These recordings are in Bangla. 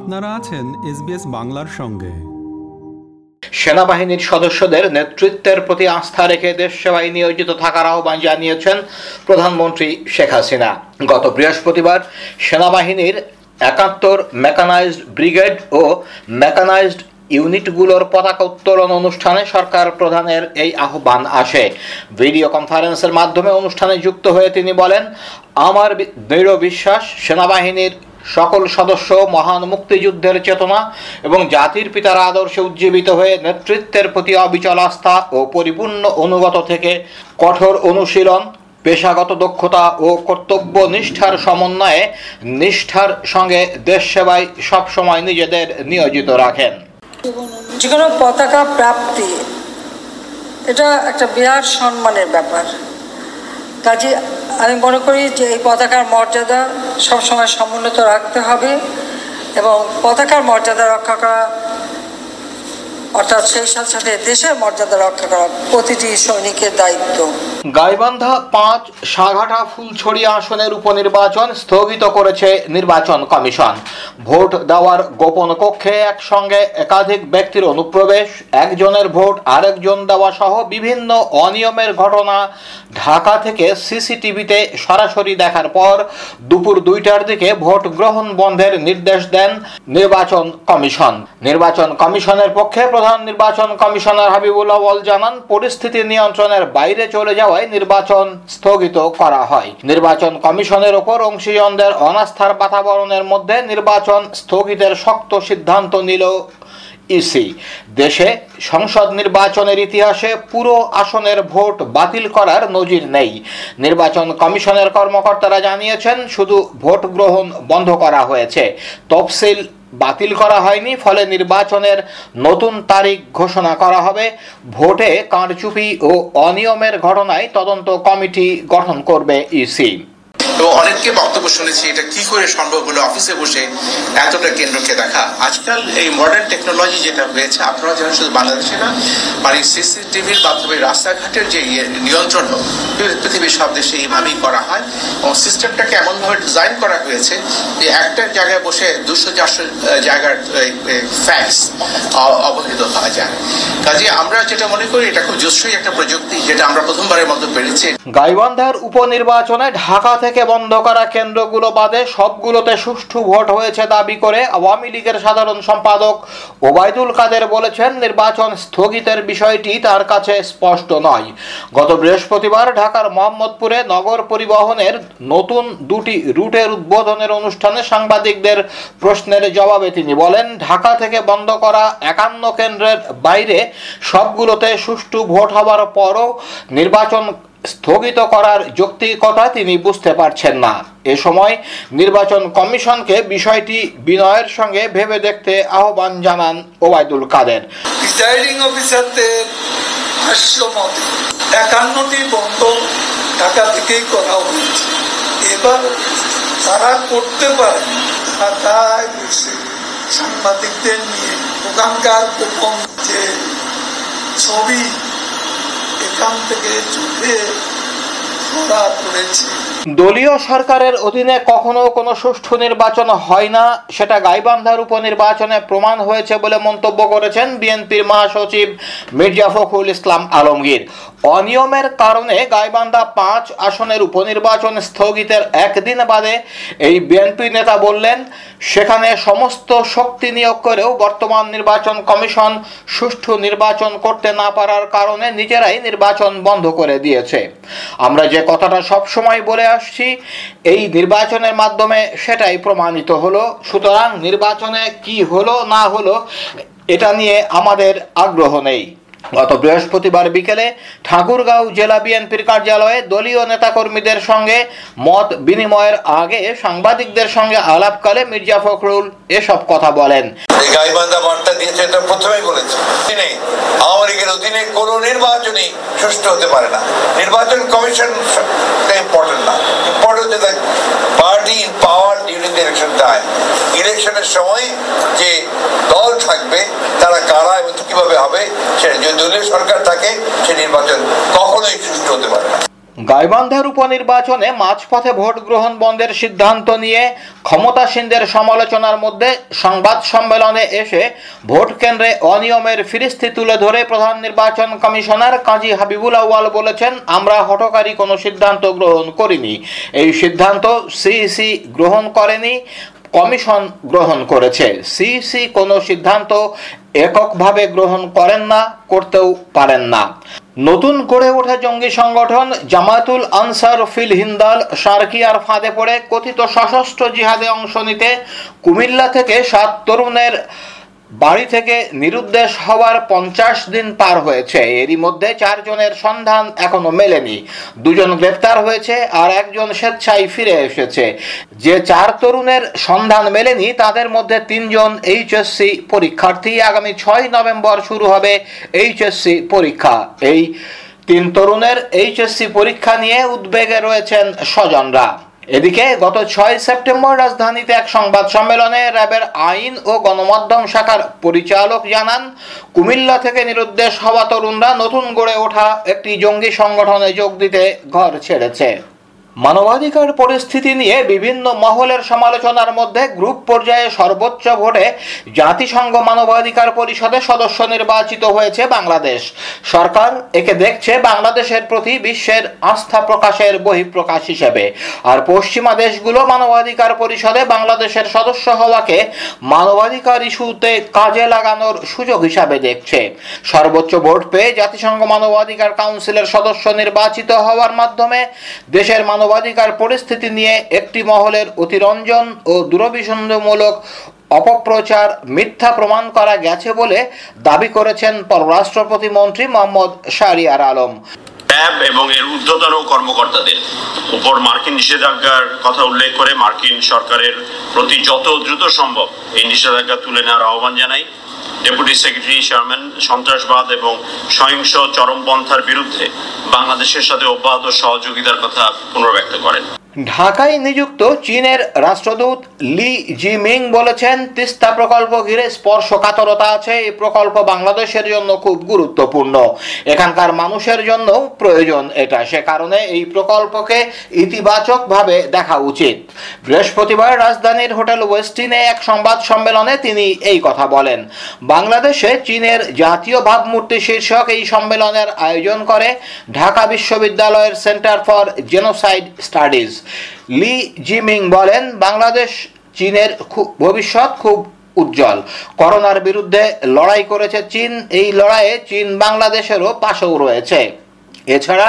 আপনারা আছেন এসবিএস বাংলার সঙ্গে। সেনাবাহিনীর সদস্যদের নেতৃত্বের প্রতি আস্থা রেখে দেশ সেবায় নিয়োজিত থাকার আহ্বান জানিয়েছেন প্রধানমন্ত্রী শেখ হাসিনা। গত বৃহস্পতিবার সেনাবাহিনীর একাত্তর মেকানাইজড ব্রিগেড ও মেকানাইজড ইউনিটগুলোর পতাকা উত্তোলন অনুষ্ঠানে সরকার প্রধানের এই আহ্বান আসে। ভিডিও কনফারেন্সের মাধ্যমে অনুষ্ঠানে যুক্ত হয়ে তিনি বলেন, আমার দৃঢ় বিশ্বাস, সেনাবাহিনীর সকল সদস্য মহান মুক্তিযুদ্ধের চেতনা এবং জাতির পিতার আদর্শে উজ্জীবিত হয়ে নেতৃত্বের প্রতি অবিচল আস্থা ও পরিপূর্ণ অনুগত থেকে কঠোর অনুশীলন, পেশাগত দক্ষতা ও কর্তব্য নিষ্ঠার সমন্বয়ে নিষ্ঠার সঙ্গে দেশ সেবায় সবসময় নিজেদের নিয়োজিত রাখেন। যে কোনো পতাকা প্রাপ্তি, এটা একটা বিরাট সম্মানের ব্যাপার। কাজে আমি মনে করি যে এই পতাকার মর্যাদা সবসময় সমুন্নত রাখতে হবে এবং পতাকার মর্যাদা রক্ষা করা অর্থাৎ সেই সাথে দেশের মর্যাদা রক্ষা করা প্রতিটি সৈনিকের দায়িত্ব। গাইবান্ধা পাঁচ সাঘাটা ফুলছড়ি আসনের উপনির্বাচন স্থগিত করেছে নির্বাচন কমিশন। ভোট দেওয়ার গোপন কক্ষে একসঙ্গে একাধিক ব্যক্তির অনুপ্রবেশ, একজনের ভোট আরেকজন দেওয়া সহ বিভিন্ন অনিয়মের ঘটনা ঢাকা থেকে সিসিটিভিতে সরাসরি দেখার পর দুপুর দুইটার দিকে ভোট গ্রহণ বন্ধের নির্দেশ দেন নির্বাচন কমিশন। নির্বাচন কমিশনের পক্ষে প্রধান নির্বাচন কমিশনার হাবিবুল আওয়াল জানান, পরিস্থিতি নিয়ন্ত্রণের বাইরে চলে যাওয়ায় নির্বাচন স্থগিত করা হয়। নির্বাচন কমিশনের ওপর অংশীজনদের অনাস্থার বাতাবরণের মধ্যে নির্বাচন স্থগিতের শক্ত সিদ্ধান্ত নিল ইসি। দেশে সংসদ নির্বাচনের ইতিহাসে পুরো আসনের ভোট বাতিল করার নজির নেই। নির্বাচন কমিশনের কর্মকর্তারা জানিয়েছেন, শুধু ভোট গ্রহণ বন্ধ করা হয়েছে। তফসিল বাতিল করা হয়নি, ফলে নির্বাচনের নতুন তারিখ ঘোষণা করা হবে। ভোটে কারচুপি ও অনিয়মের ঘটনায় তদন্ত কমিটি গঠন করবে ইসি। এবং অনেককে বক্তব্য শুনেছি, এটা কি করে সম্ভব হলো অফিসে বসে এতটা কেন্দ্রকে দেখা? আজকাল এই মডার্ন টেকনোলজি যেটা হয়েছে, আপনারা জানেন শুধু বাংলাদেশে না মানে সিসিটিভির মাধ্যমে রাস্তাঘাটের যে ইয়ে নিয়ন্ত্রণ পৃথিবীর সব দেশে এইভাবেই করা হয় এবং সিস্টেমটাকে এমনভাবে ডিজাইন করা হয়েছে যে একটা জায়গায় বসে দুশো, চারশো জায়গার ফ্যাক্স অবহিত হওয়া যায়। কাজে আমরা যেটা মনে করি, এটা খুব জস্যই একটা প্রযুক্তি, যেটা আমরা প্রথমবারের মতো পেরেছি। গাইবান্ধার উপনির্বাচনে ঢাকা থেকে বন্ধ করা কেন্দ্রগুলো বাদে সবগুলোতে সুষ্ঠু ভোট হয়েছে দাবি করে আওয়ামী লীগের সাধারণ সম্পাদক ওবায়দুল কাদের বলেছেন, নির্বাচন স্থগিতের বিষয়টি তার কাছে স্পষ্ট নয়। গত বৃহস্পতিবার ঢাকার মোহাম্মদপুরে নগর পরিবহনের নতুন দুটি রুটের উদ্বোধনের অনুষ্ঠানে সাংবাদিকদের প্রশ্নের জবাবে তিনি বলেন, ঢাকা থেকে বন্ধ করা একান্ন কেন্দ্রের বাইরে সবগুলোতে সুষ্ঠু ভোট হওয়ার পরও নির্বাচন স্থগিত করার যৌক্তিকতা তিনি বুঝতে পারছেন না। এ সময় নির্বাচন কমিশনকে বিষয়টি বিনয়ের সঙ্গে ভেবে দেখতে আহ্বান জানান ওবায়দুল কাদের। অফিসারদের একান্নটি বন্ধ থেকেই করা হয়েছে। এবার তারা করতে পারে বসে সাংবাদিকদের নিয়ে ওখানকার গোপন যে ছবি এখান থেকে দলীয় সরকারের অধীনে কখনো কোনো সুষ্ঠু নির্বাচন হয় না। সেটা গাইবান্ধার উপনির্বাচনে প্রমাণ হয়েছে বলে মন্তব্য করেছেন বিএনপির মহাসচিব মির্জা ফখরুল ইসলাম আলমগীর। অনিয়মের কারণে গাইবান্ধা পাঁচ আসনের উপনির্বাচন স্থগিতের একদিন বাদে এই বিএনপি নেতা বললেন, সেখানে সমস্ত শক্তি নিয়োগ করেও বর্তমান নির্বাচন কমিশন সুষ্ঠু নির্বাচন করতে না পারার কারণে নিজেরাই নির্বাচন বন্ধ করে দিয়েছে। আমরা যে কথাটা সবসময় বলে আসছি, এই নির্বাচনের মাধ্যমে সেটাই প্রমাণিত হলো। সুতরাং নির্বাচনে কি হলো না হলো, এটা নিয়ে আমাদের আগ্রহ নেই। গত বৃহস্পতিবার বিকেলে ঠাকুরগাঁও জেলা বিএনপির কার্যালয়ে দলীয় নেতাকর্মীদের সঙ্গে মত বিনিময়ের আগে সাংবাদিকদের সঙ্গে আলাপকালে মির্জা ফখরুল এসব কথা বলেন। গাইবান্ধা বার্তা দিয়েছে, এটা প্রথমেই আওয়ামী লীগের অধীনে নির্বাচনই সুষ্ঠু হতে পারে না। নির্বাচন কমিশন ইম্পর্টেন্ট না। Important party in power election time ইলেকশনের সময় যে দল থাকবে, তারা কারা কীভাবে হবে, সে যদি দলীয় সরকার থাকে, সে নির্বাচন কখনোই সুষ্ঠু হতে পারে না। গাইবান্ধার উপনির্বাচনে মাঝপথে ভোট গ্রহণ বন্ধের সিদ্ধান্ত নিয়ে ক্ষমতাসীনদের সমালোচনার মধ্যে সংবাদ সম্মেলনে এসে ভোট কেন্দ্রে অনিয়মের ফিরিস্তি তুলে ধরে প্রধান নির্বাচন কমিশনার কাজী হাবিবুল আউয়াল বলেছেন, আমরা হঠকারী কোনো সিদ্ধান্ত গ্রহণ করিনি। এই সিদ্ধান্ত সিইসি গ্রহণ করেনি। কমিশন গ্রহণ করেছে। সিইসি কোনো সিদ্ধান্ত এককভাবে গ্রহণ করেন না, করতেও পারেন না। নতুন গড়ে ওঠা জঙ্গি সংগঠন জামাতুল আনসার ফিল হিন্দাল সার্কিয়ার ফাঁদে পড়ে কথিত সশস্ত্র জিহাদে অংশ নিতে কুমিল্লা থেকে সাত তরুণের বাড়ি থেকে নিরুদ্দেশ হওয়ার পঞ্চাশ দিন পার হয়েছে। এরই মধ্যে চারজনের সন্ধান এখনও মেলেনি। দুজন গ্রেপ্তার হয়েছে আর একজন স্বেচ্ছায় ফিরে এসেছে। যে চার তরুণের সন্ধান মেলেনি, তাদের মধ্যে তিনজন এইচএসসি পরীক্ষার্থী। আগামী ছয় নভেম্বর শুরু হবে এইচএসসি পরীক্ষা। এই তিন তরুণের এইচএসসি পরীক্ষা নিয়ে উদ্বেগে রয়েছেন স্বজনরা। এদিকে গত ছয় সেপ্টেম্বর রাজধানীতে এক সংবাদ সম্মেলনে র্যাবের আইন ও গণমাধ্যম শাখার পরিচালক জানান, কুমিল্লা থেকে নিরুদ্দেশ হওয়া তরুণরা নতুন গড়ে ওঠা একটি জঙ্গি সংগঠনে যোগ দিতে ঘর ছেড়েছে। মানবাধিকার পরিস্থিতি নিয়ে বিভিন্ন মহলের সমালোচনার মধ্যে গ্রুপ পর্যায়ে সর্বোচ্চ ভোটে জাতিসংঘ মানবাধিকার পরিষদে সদস্য নির্বাচিত হয়েছে বাংলাদেশ। সরকার একে দেখছে বাংলাদেশের প্রতি বিশ্বের আস্থা প্রকাশের বহিঃপ্রকাশ হিসেবে। আর পশ্চিমা দেশগুলো মানবাধিকার পরিষদে বাংলাদেশের সদস্য হওয়াকে মানবাধিকার ইস্যুতে কাজে লাগানোর সুযোগ হিসাবে দেখছে। সর্বোচ্চ ভোট পেয়ে জাতিসংঘ মানবাধিকার কাউন্সিলের সদস্য নির্বাচিত হওয়ার মাধ্যমে দেশের মানবাধিকার পরিস্থিতি নিয়ে একটি মহলের অতিরঞ্জন ও দূরভিসন্ধমূলক অপপ্রচার মিথ্যা প্রমাণ করা গেছে বলে দাবি করেছেন পররাষ্ট্র প্রতিমন্ত্রী মোহাম্মদ শাহরিয়ার আলম। র্যাব এবং এর ঊর্ধ্বতন কর্মকর্তাদের উপর মার্কিন নিষেধাজ্ঞার কথা উল্লেখ করে মার্কিন সরকারের প্রতি যত দ্রুত সম্ভব এই নিষেধাজ্ঞা তুলে নেওয়ার আহ্বান জানাই। ডেপুটি সেক্রেটারি চেয়ারম্যান সন্ত্রাসবাদ এবং সহিংস চরমপন্থার বিরুদ্ধে বাংলাদেশের সাথে অব্যাহত সহযোগিতার কথা পুনর্ব্যক্ত করেন। ঢাকায় নিযুক্ত চীনের রাষ্ট্রদূত লি জিমিং বলেছেন, তিস্তা প্রকল্প ঘিরে স্পর্শকাতরতা আছে। এই প্রকল্প বাংলাদেশের জন্য খুব গুরুত্বপূর্ণ। এখানকার মানুষের জন্য প্রয়োজন এটা। সে কারণে এই প্রকল্পকে ইতিবাচকভাবে দেখা উচিত। বৃহস্পতিবার রাজধানীর হোটেল ওয়েস্টিনে এক সংবাদ সম্মেলনে তিনি এই কথা বলেন। বাংলাদেশে চীনের জাতীয় ভাবমূর্তি শীর্ষক এই সম্মেলনের আয়োজন করে ঢাকা বিশ্ববিদ্যালয়ের centre for genocide studies. Li Jiming বলেন বাংলাদেশ চীনের ভবিষ্যৎ খুব উজ্জ্বল করোনার বিরুদ্ধে লড়াই করেছে চীন এই লড়াইয়ে চীন বাংলাদেশেরও পাশেও রয়েছে এছাড়া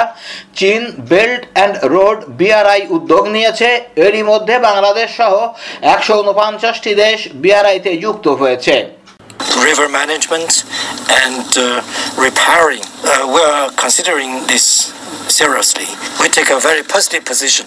চীন বেল্ট অ্যান্ড রোড বিআরআই উদ্যোগ নিয়েছে এরই মধ্যে বাংলাদেশ সহ একশো উনপঞ্চাশটি দেশ বিআরআইতে যুক্ত হয়েছে river management and uh, repairing. Uh, we are considering this seriously. We take a very positive position.